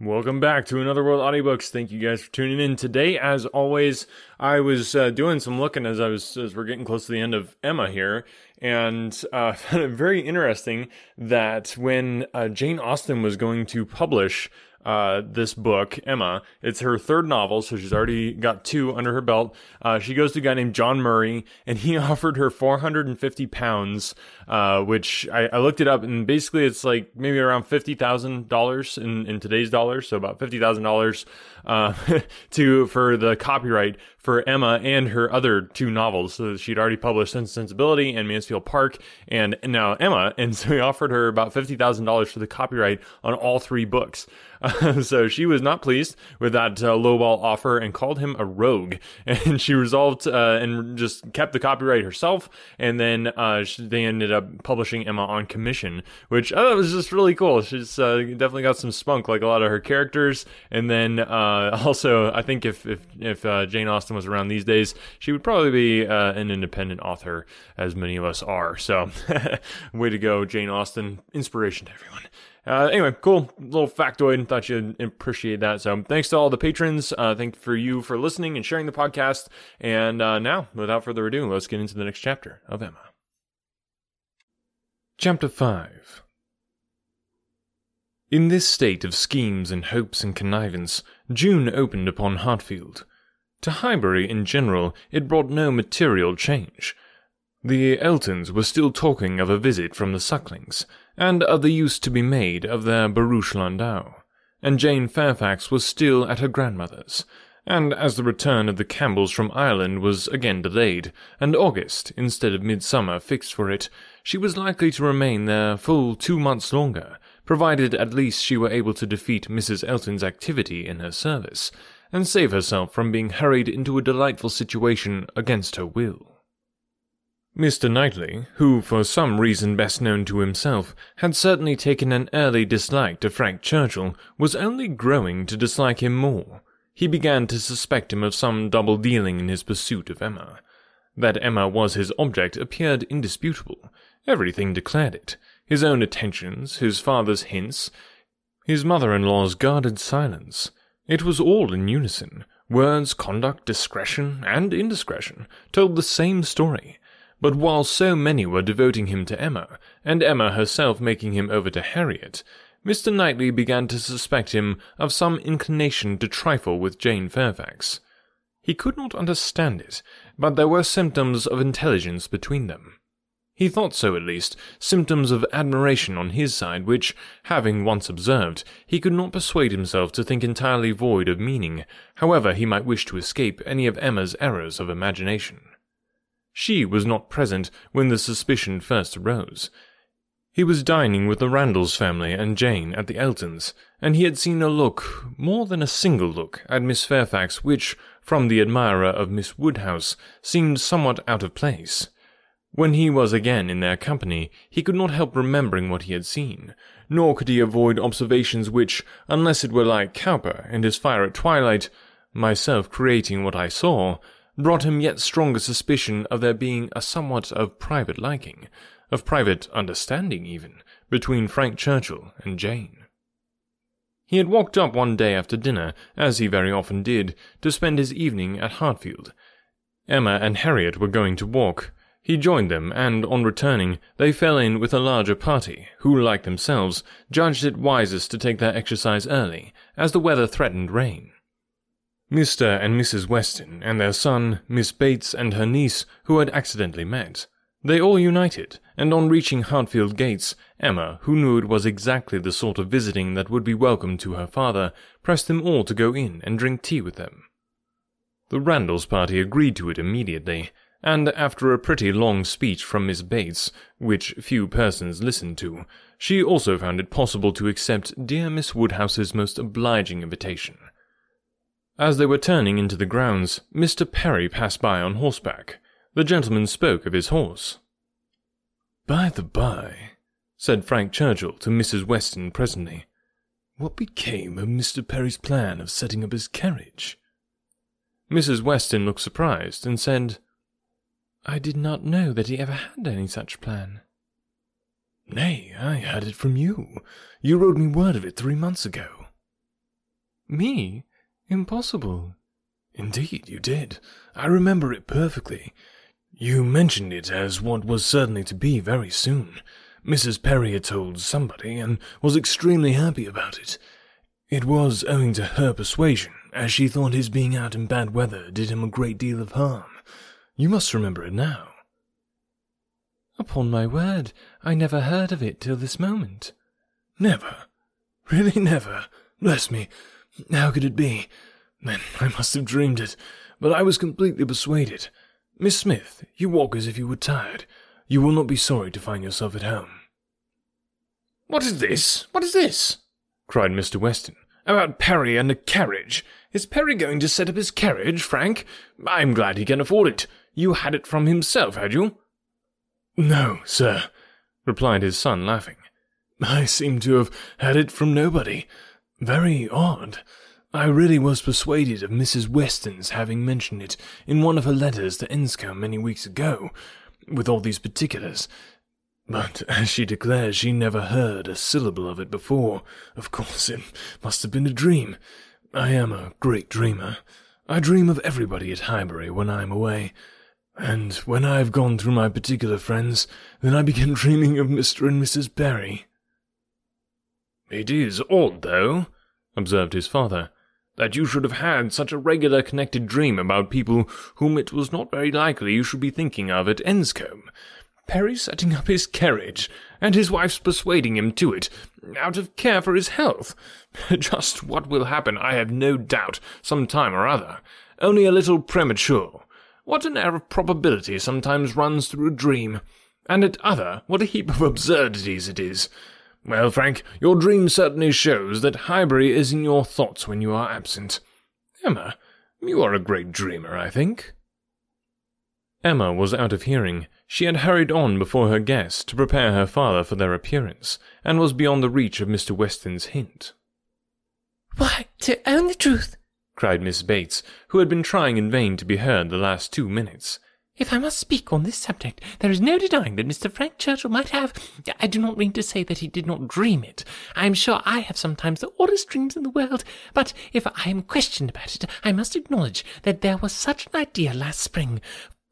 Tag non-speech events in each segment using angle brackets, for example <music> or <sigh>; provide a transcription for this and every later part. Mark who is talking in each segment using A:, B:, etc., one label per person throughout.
A: Welcome back to Another World Audiobooks. Thank you guys for tuning in today. As always, I was uh, doing some looking as I was as we're getting close to the end of Emma here, and uh, <laughs> found it very interesting that when uh, Jane Austen was going to publish uh, this book, Emma. It's her third novel, so she's already got two under her belt. Uh, she goes to a guy named John Murray, and he <laughs> offered her 450 pounds, uh, which I, I, looked it up, and basically it's like maybe around $50,000 in, in today's dollars, so about $50,000 uh, <laughs> to for the copyright for Emma and her other two novels. So she'd already published Sense and Sensibility and Mansfield Park, and now Emma, <laughs> and so he offered her about $50,000 for the copyright on all three books. <laughs> so she was not pleased with that uh, lowball offer and called him a rogue. And she resolved uh, and just kept the copyright herself. And then uh, she, they ended up publishing Emma on commission, which I thought was just really cool. She's uh, definitely got some spunk, like a lot of her characters. And then uh, <laughs> also, I think if if, if uh, Jane Austen was around these days, she would probably be an independent author, as many of us are. So, <laughs> way to go, Jane Austen! Inspiration to everyone. Uh, anyway, cool little factoid. Thought you'd appreciate that. So thanks to all the patrons. Uh, thank for you for listening and sharing the podcast. And uh, now, without further ado, let's get into the next chapter of Emma. Chapter 5 In this state of schemes and hopes and connivance, June opened upon Hartfield. To Highbury in general, it brought no material change. The Eltons were still talking of a visit from the Sucklings, and of the use to be made of their barouche landau, and Jane Fairfax was still at her grandmother's, and as the return of the Campbells from Ireland was again delayed, and August, instead of midsummer, fixed for it, she was likely to remain there full two months longer, provided at least she were able to defeat Mrs. Elton's activity in her service, and save herself from being hurried into a delightful situation against her will. Mr. Knightley, who for some reason best known to himself had certainly taken an early dislike to Frank Churchill, was only growing to dislike him more. He began to suspect him of some double dealing in his pursuit of Emma. That Emma was his object appeared indisputable. Everything declared it. His own attentions, his father's hints, his mother-in-law's guarded silence. It was all in unison. Words, conduct, discretion, and indiscretion told the same story. But while so many were devoting him to Emma, and Emma herself making him over to Harriet, Mr. Knightley began to suspect him of some inclination to trifle with Jane Fairfax. He could not understand it, but there were symptoms of intelligence between them. He thought so at least, symptoms of admiration on his side, which, having once observed, he could not persuade himself to think entirely void of meaning, however he might wish to escape any of Emma's errors of imagination. She was not present when the suspicion first arose. He was dining with the Randalls family and Jane at the Eltons, and he had seen a look, more than a single look, at Miss Fairfax which, from the admirer of Miss Woodhouse, seemed somewhat out of place. When he was again in their company, he could not help remembering what he had seen, nor could he avoid observations which, unless it were like Cowper and his fire at twilight, myself creating what I saw, brought him yet stronger suspicion of there being a somewhat of private liking, of private understanding even, between Frank Churchill and Jane. He had walked up one day after dinner, as he very often did, to spend his evening at Hartfield. Emma and Harriet were going to walk. He joined them, and on returning, they fell in with a larger party, who, like themselves, judged it wisest to take their exercise early, as the weather threatened rain. Mr. and Mrs. Weston and their son, Miss Bates and her niece, who had accidentally met. They all united, and on reaching Hartfield gates, Emma, who knew it was exactly the sort of visiting that would be welcome to her father, pressed them all to go in and drink tea with them. The Randalls party agreed to it immediately, and after a pretty long speech from Miss Bates, which few persons listened to, she also found it possible to accept dear Miss Woodhouse's most obliging invitation. As they were turning into the grounds, Mr. Perry passed by on horseback. The gentleman spoke of his horse.
B: By the by, said Frank Churchill to Mrs. Weston presently, what became of Mr. Perry's plan of setting up his carriage?
A: Mrs. Weston looked surprised and said,
C: I did not know that he ever had any such plan.
B: Nay, I had it from you. You wrote me word of it three months ago.
A: Me? Impossible.
B: Indeed, you did. I remember it perfectly. You mentioned it as what was certainly to be very soon. Mrs. Perry had told somebody and was extremely happy about it. It was owing to her persuasion, as she thought his being out in bad weather did him a great deal of harm. You must remember it now.
A: Upon my word, I never heard of it till this moment.
B: Never? Really never? Bless me. How could it be? Then <laughs> I must have dreamed it, but I was completely persuaded. Miss Smith, you walk as if you were tired. You will not be sorry to find yourself at home.
D: What is this? What is this? cried Mr. Weston. About Perry and a carriage. Is Perry going to set up his carriage, Frank? I'm glad he can afford it. You had it from himself, had you?
B: No, sir, replied his son, laughing. I seem to have had it from nobody. Very odd. I really was persuaded of Mrs. Weston's having mentioned it in one of her letters to Enscombe many weeks ago, with all these particulars. But as she declares she never heard a syllable of it before, of course it must have been a dream. I am a great dreamer. I dream of everybody at Highbury when I am away, and when I have gone through my particular friends, then I begin <laughs> dreaming of Mr. and Mrs. Perry.
D: It is odd, though, observed his father that you should have had such a regular connected dream about people whom it was not very likely you should be thinking of at Enscombe. Perry setting up his carriage, and his wife's persuading him to it, out of care for his health. <laughs> Just what will happen, I have no doubt, some time or other. Only a little premature. What an air of probability sometimes runs through a dream. And at other, what a heap of absurdities it is. Well, Frank, your dream certainly shows that Highbury is in your thoughts when you are absent. Emma, you are a great dreamer, I think.
A: Emma was out of hearing. She had hurried on before her guests to prepare her father for their appearance, and was beyond the reach of Mr. Weston's hint.
E: Why, to own the truth,
A: cried Miss Bates, who had been trying in vain to be heard the last two minutes,
E: if I must speak on this subject, there is no denying that Mr. Frank Churchill might have. I do not mean to say that he did not dream it. I am sure I have sometimes the oddest dreams in the world. But if I am questioned about it, I must acknowledge that there was such an idea last spring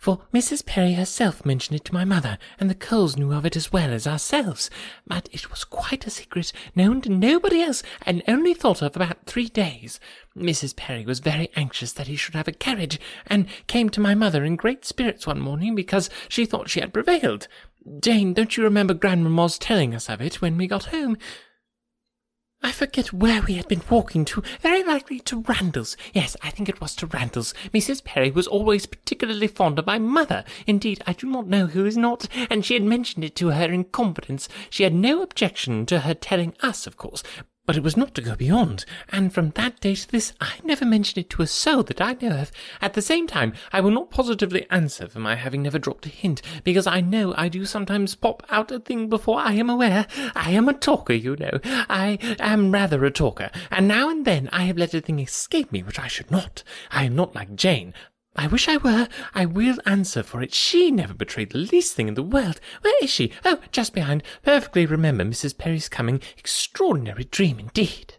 E: for Mrs. Perry herself mentioned it to my mother, and the Coles knew of it as well as ourselves. But it was quite a secret, known to nobody else, and only thought of about three days. Mrs. Perry was very anxious that he should have a carriage, and came to my mother in great spirits one morning because she thought she had prevailed. Jane, don't you remember Grandmamma's telling us of it when we got home? I forget where we had been walking to, very likely to Randalls. Yes, I think it was to Randalls. Mrs. Perry was always particularly fond of my mother. Indeed, I do not know who is not, and she had mentioned it to her in confidence. She had no objection to her telling us, of course, but it was not to go beyond, and from that day to this I never mentioned it to a soul that I know of. At the same time, I will not positively answer for my having never dropped a hint, because I know I do sometimes pop out a thing before I am aware. I am a talker, you know. I am rather a talker, and now and then I have let a thing escape me which I should not. I am not like Jane. I wish I were. I will answer for it. She never betrayed the least thing in the world. Where is she? Oh, just behind. Perfectly remember Mrs. Perry's coming. Extraordinary dream indeed.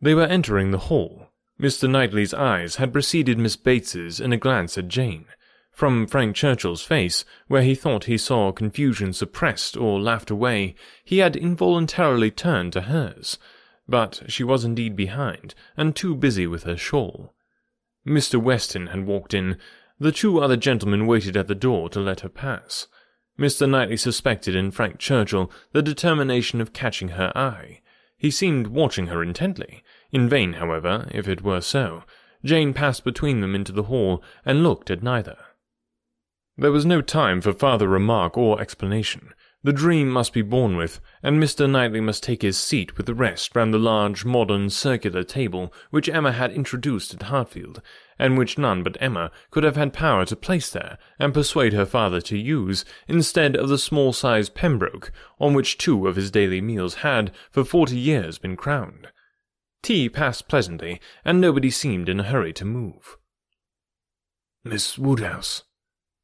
A: They were entering the hall. Mr. Knightley's eyes had preceded Miss Bates's in a glance at Jane. From Frank Churchill's face, where he thought he saw confusion suppressed or laughed away, he had involuntarily turned to hers. But she was indeed behind, and too busy with her shawl. Mr. Weston had walked in. The two other gentlemen waited at the door to let her pass. Mr. Knightley suspected in Frank Churchill the determination of catching her eye. He seemed watching her intently. In vain, however, if it were so. Jane passed between them into the hall and looked at neither. There was no time for farther remark or explanation. The dream must be borne with, and Mr. Knightley must take his seat with the rest round the large, modern, circular table which Emma had introduced at Hartfield, and which none but Emma could have had power to place there and persuade her father to use, instead of the small-sized Pembroke on which two of his daily meals had for forty years been crowned. Tea passed pleasantly, and nobody seemed in a hurry to move.
B: Miss Woodhouse,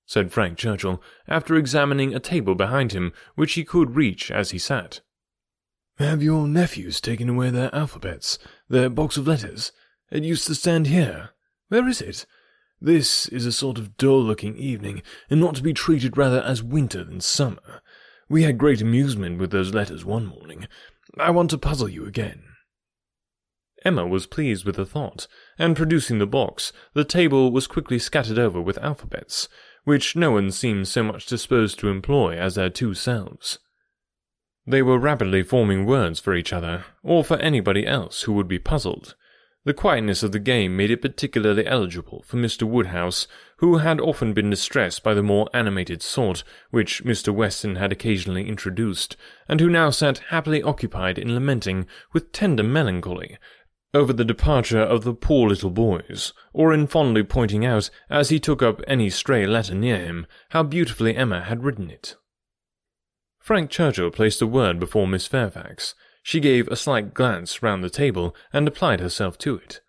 A: said Frank Churchill, after examining a table behind him which he could reach as he sat.
B: Have your nephews taken away their alphabets, their box of letters? It used to stand here. Where is it? This is a sort of dull looking evening, and not to be treated rather as winter than summer. We had great amusement with those letters one morning. I want to puzzle you again.
A: Emma was pleased with the thought, and producing the box, the table was quickly scattered over with alphabets, which no one seemed so much disposed to employ as their two selves. They were rapidly forming words for each other, or for anybody else who would be puzzled. The quietness of the game made it particularly eligible for Mr. Woodhouse, who had often been distressed by the more animated sort which Mr. Weston had occasionally introduced, and who now sat happily occupied in lamenting, with tender melancholy, over the departure of the poor little boys, or in fondly pointing out, as he took up any stray letter near him, how beautifully Emma had written it. Frank Churchill placed a word before Miss Fairfax. She gave a slight glance round the table and applied herself to it.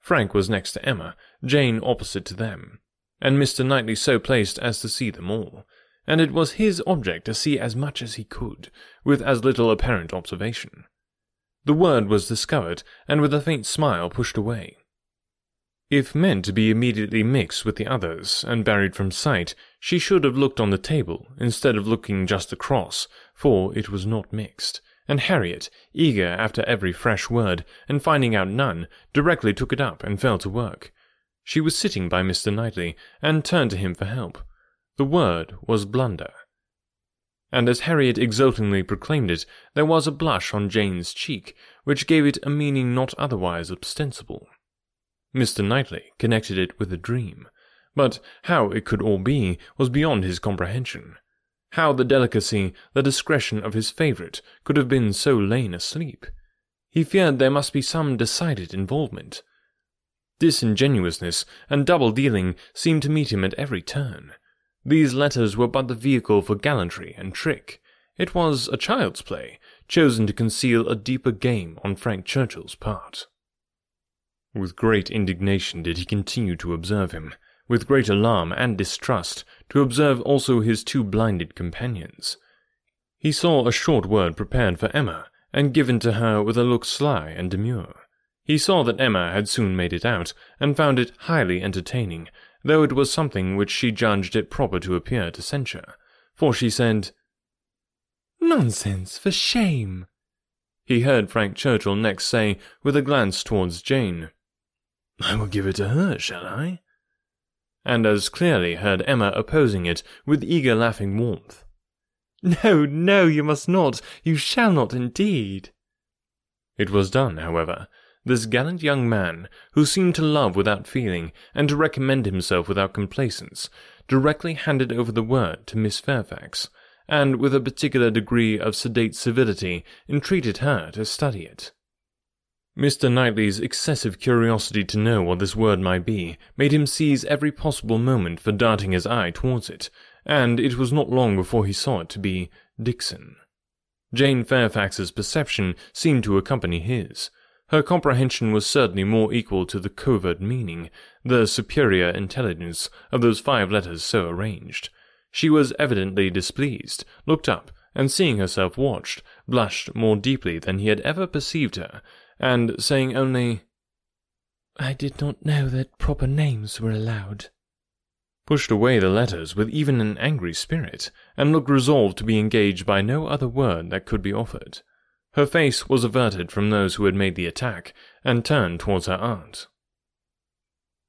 A: Frank was next to Emma, Jane opposite to them, and Mr. Knightley so placed as to see them all, and it was his object to see as much as he could, with as little apparent observation. The word was discovered, and with a faint smile pushed away. If meant to be immediately mixed with the others and buried from sight, she should have looked on the table instead of looking just across, for it was not mixed. And Harriet, eager after every fresh word, and finding out none, directly took it up and fell to work. She was sitting by Mr. Knightley, and turned to him for help. The word was blunder and as Harriet exultingly proclaimed it, there was a blush on Jane's cheek, which gave it a meaning not otherwise ostensible. Mr. Knightley connected it with a dream, but how it could all be was beyond his comprehension. How the delicacy, the discretion of his favourite could have been so lain asleep. He feared there must be some decided involvement. Disingenuousness and double dealing seemed to meet him at every turn. These letters were but the vehicle for gallantry and trick. It was a child's play, chosen to conceal a deeper game on Frank Churchill's part. With great indignation did he continue to observe him, with great alarm and distrust to observe also his two blinded companions. He saw a short word prepared for Emma, and given to her with a look sly and demure. He saw that Emma had soon made it out, and found it highly entertaining, though it was something which she judged it proper to appear to censure, for she said, Nonsense, for shame. He heard Frank Churchill next say, with a glance towards Jane, I will give it to her, shall I? And as clearly heard Emma opposing it with eager laughing warmth. No, no, you must not. You shall not indeed. It was done, however, this gallant young man, who seemed to love without feeling and to recommend himself without complacence, directly handed over the word to Miss Fairfax, and with a particular degree of sedate civility entreated her to study it. Mr. Knightley's excessive curiosity to know what this word might be made him seize every possible moment for darting his eye towards it, and it was not long before he saw it to be Dixon. Jane Fairfax's perception seemed to accompany his, her comprehension was certainly more equal to the covert meaning, the superior intelligence of those five letters so arranged. She was evidently displeased, looked up, and seeing herself watched, blushed more deeply than he had ever perceived her, and saying only, I did not know that proper names were allowed, pushed away the letters with even an angry spirit, and looked resolved to be engaged by no other word that could be offered. Her face was averted from those who had made the attack, and turned towards her aunt.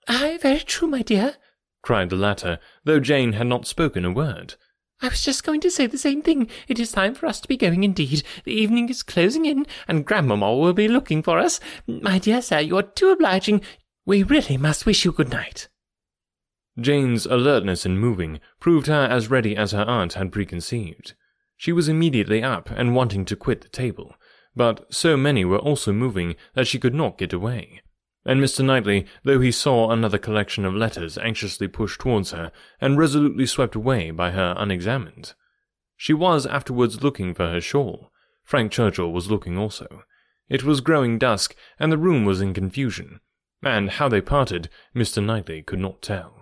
E: Ay, very true, my dear,
A: cried the latter, though Jane had not spoken a word.
E: I was just going to say the same thing. It is time for us to be going indeed. The evening is closing in, and Grandmamma will be looking for us. My dear sir, you are too obliging. We really must wish you good night.
A: Jane's alertness in moving proved her as ready as her aunt had preconceived. She was immediately up and wanting to quit the table, but so many were also moving that she could not get away. And Mr. Knightley, though he saw another collection of letters anxiously pushed towards her and resolutely swept away by her unexamined. She was afterwards looking for her shawl. Frank Churchill was looking also. It was growing dusk, and the room was in confusion, and how they parted, Mr. Knightley could not tell.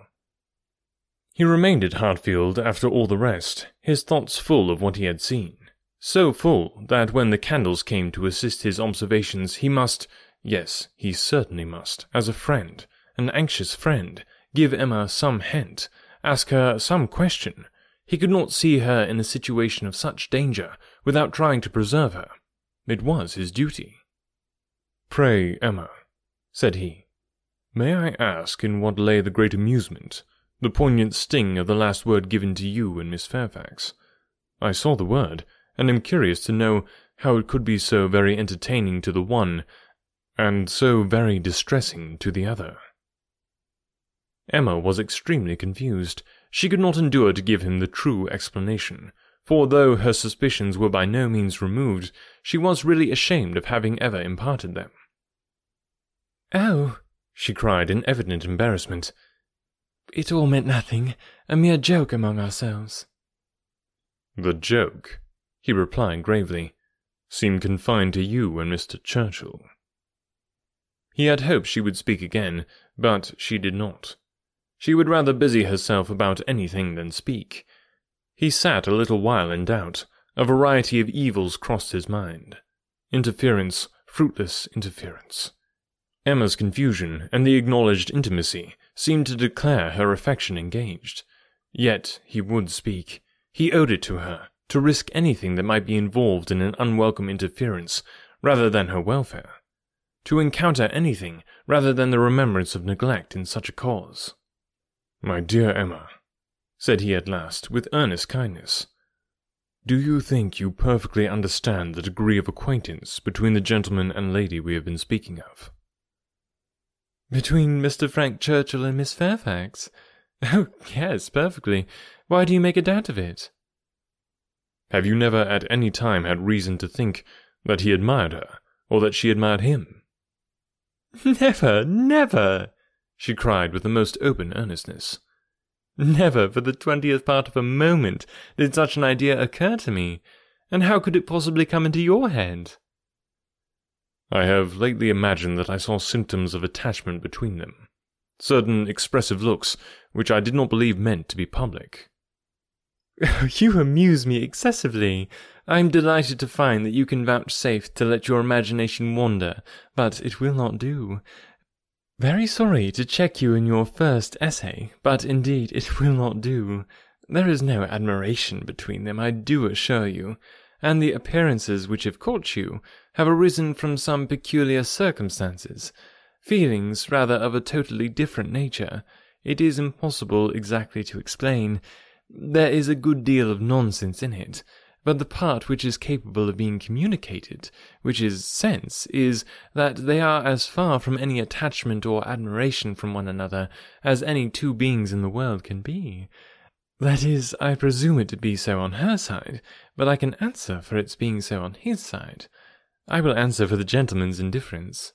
A: He remained at Hartfield after all the rest, his thoughts full of what he had seen. So full that when the candles came to assist his observations, he must, yes, he certainly must, as a friend, an anxious friend, give Emma some hint, ask her some question. He could not see her in a situation of such danger without trying to preserve her. It was his duty. Pray, Emma, said he, may I ask in what lay the great amusement, the poignant sting of the last word given to you and Miss Fairfax? I saw the word, and am curious to know how it could be so very entertaining to the one, and so very distressing to the other. Emma was extremely confused. She could not endure to give him the true explanation, for though her suspicions were by no means removed, she was really ashamed of having ever imparted them.
E: Oh, she cried in evident embarrassment. It all meant nothing, a mere joke among ourselves.
A: The joke, he replied gravely, seemed confined to you and Mr. Churchill. He had hoped she would speak again, but she did not. She would rather busy herself about anything than speak. He sat a little while in doubt. A variety of evils crossed his mind. Interference, fruitless interference. Emma's confusion and the acknowledged intimacy seemed to declare her affection engaged. Yet he would speak. He owed it to her, to risk anything that might be involved in an unwelcome interference, rather than her welfare. To encounter anything rather than the remembrance of neglect in such a cause. My dear Emma, said he at last, with earnest kindness, do you think you perfectly understand the degree of acquaintance between the gentleman and lady we have been speaking of?
E: Between Mr. Frank Churchill and Miss Fairfax? <laughs> Oh, yes, perfectly. Why do you make a doubt of it?
A: Have you never at any time had reason to think that he admired her, or that she admired him? <laughs>
E: Never, never, she cried with the most open earnestness. Never for the twentieth part of a moment did such an idea occur to me, and how could it possibly come into your head?
A: I have lately imagined that I saw symptoms of attachment between them, certain expressive looks which I did not believe meant to be public. <laughs>
E: you amuse me excessively. I am delighted to find that you can vouchsafe to let your imagination wander, but it will not do. Very sorry to check you in your first essay, but indeed it will not do. There is no admiration between them, I do assure you, and the appearances which have caught you have arisen from some peculiar circumstances, feelings rather of a totally different nature. It is impossible exactly to explain. There is a good deal of nonsense in it, but the part which is capable of being communicated, which is sense, is that they are as far from any attachment or admiration from one another as any two beings in the world can be. That is, I presume it to be so on her side, but I can answer for its being so on his side. I will answer for the gentleman's indifference.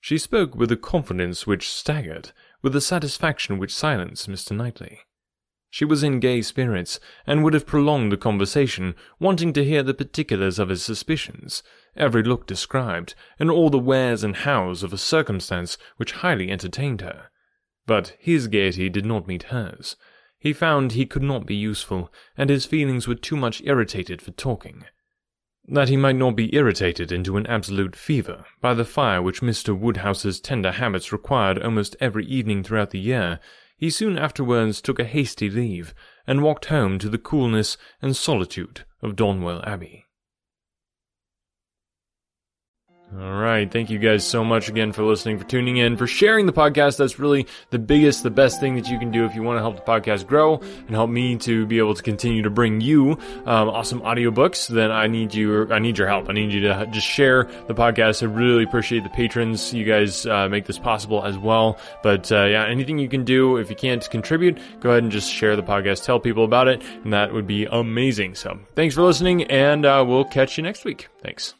A: She spoke with a confidence which staggered, with a satisfaction which silenced Mr. Knightley. She was in gay spirits, and would have prolonged the conversation, wanting to hear the particulars of his suspicions, every look described, and all the wheres and hows of a circumstance which highly entertained her. But his gaiety did not meet hers. He found he could not be useful, and his feelings were too much irritated for talking. That he might not be irritated into an absolute fever by the fire which Mr. Woodhouse's tender habits required almost every evening throughout the year, he soon afterwards took a hasty leave, and walked home to the coolness and solitude of Donwell Abbey. All right. Thank you guys so much again for listening, for tuning in, for sharing the podcast. That's really the biggest, the best thing that you can do if you want to help the podcast grow and help me to be able to continue to bring you um, awesome audiobooks. Then I need you, I need your help. I need you to just share the podcast. I really appreciate the patrons. You guys uh, make this possible as well. But uh, yeah, anything you can do, if you can't contribute, go ahead and just share the podcast, tell people about it, and that would be amazing. So thanks for listening, and uh, we'll catch you next week. Thanks.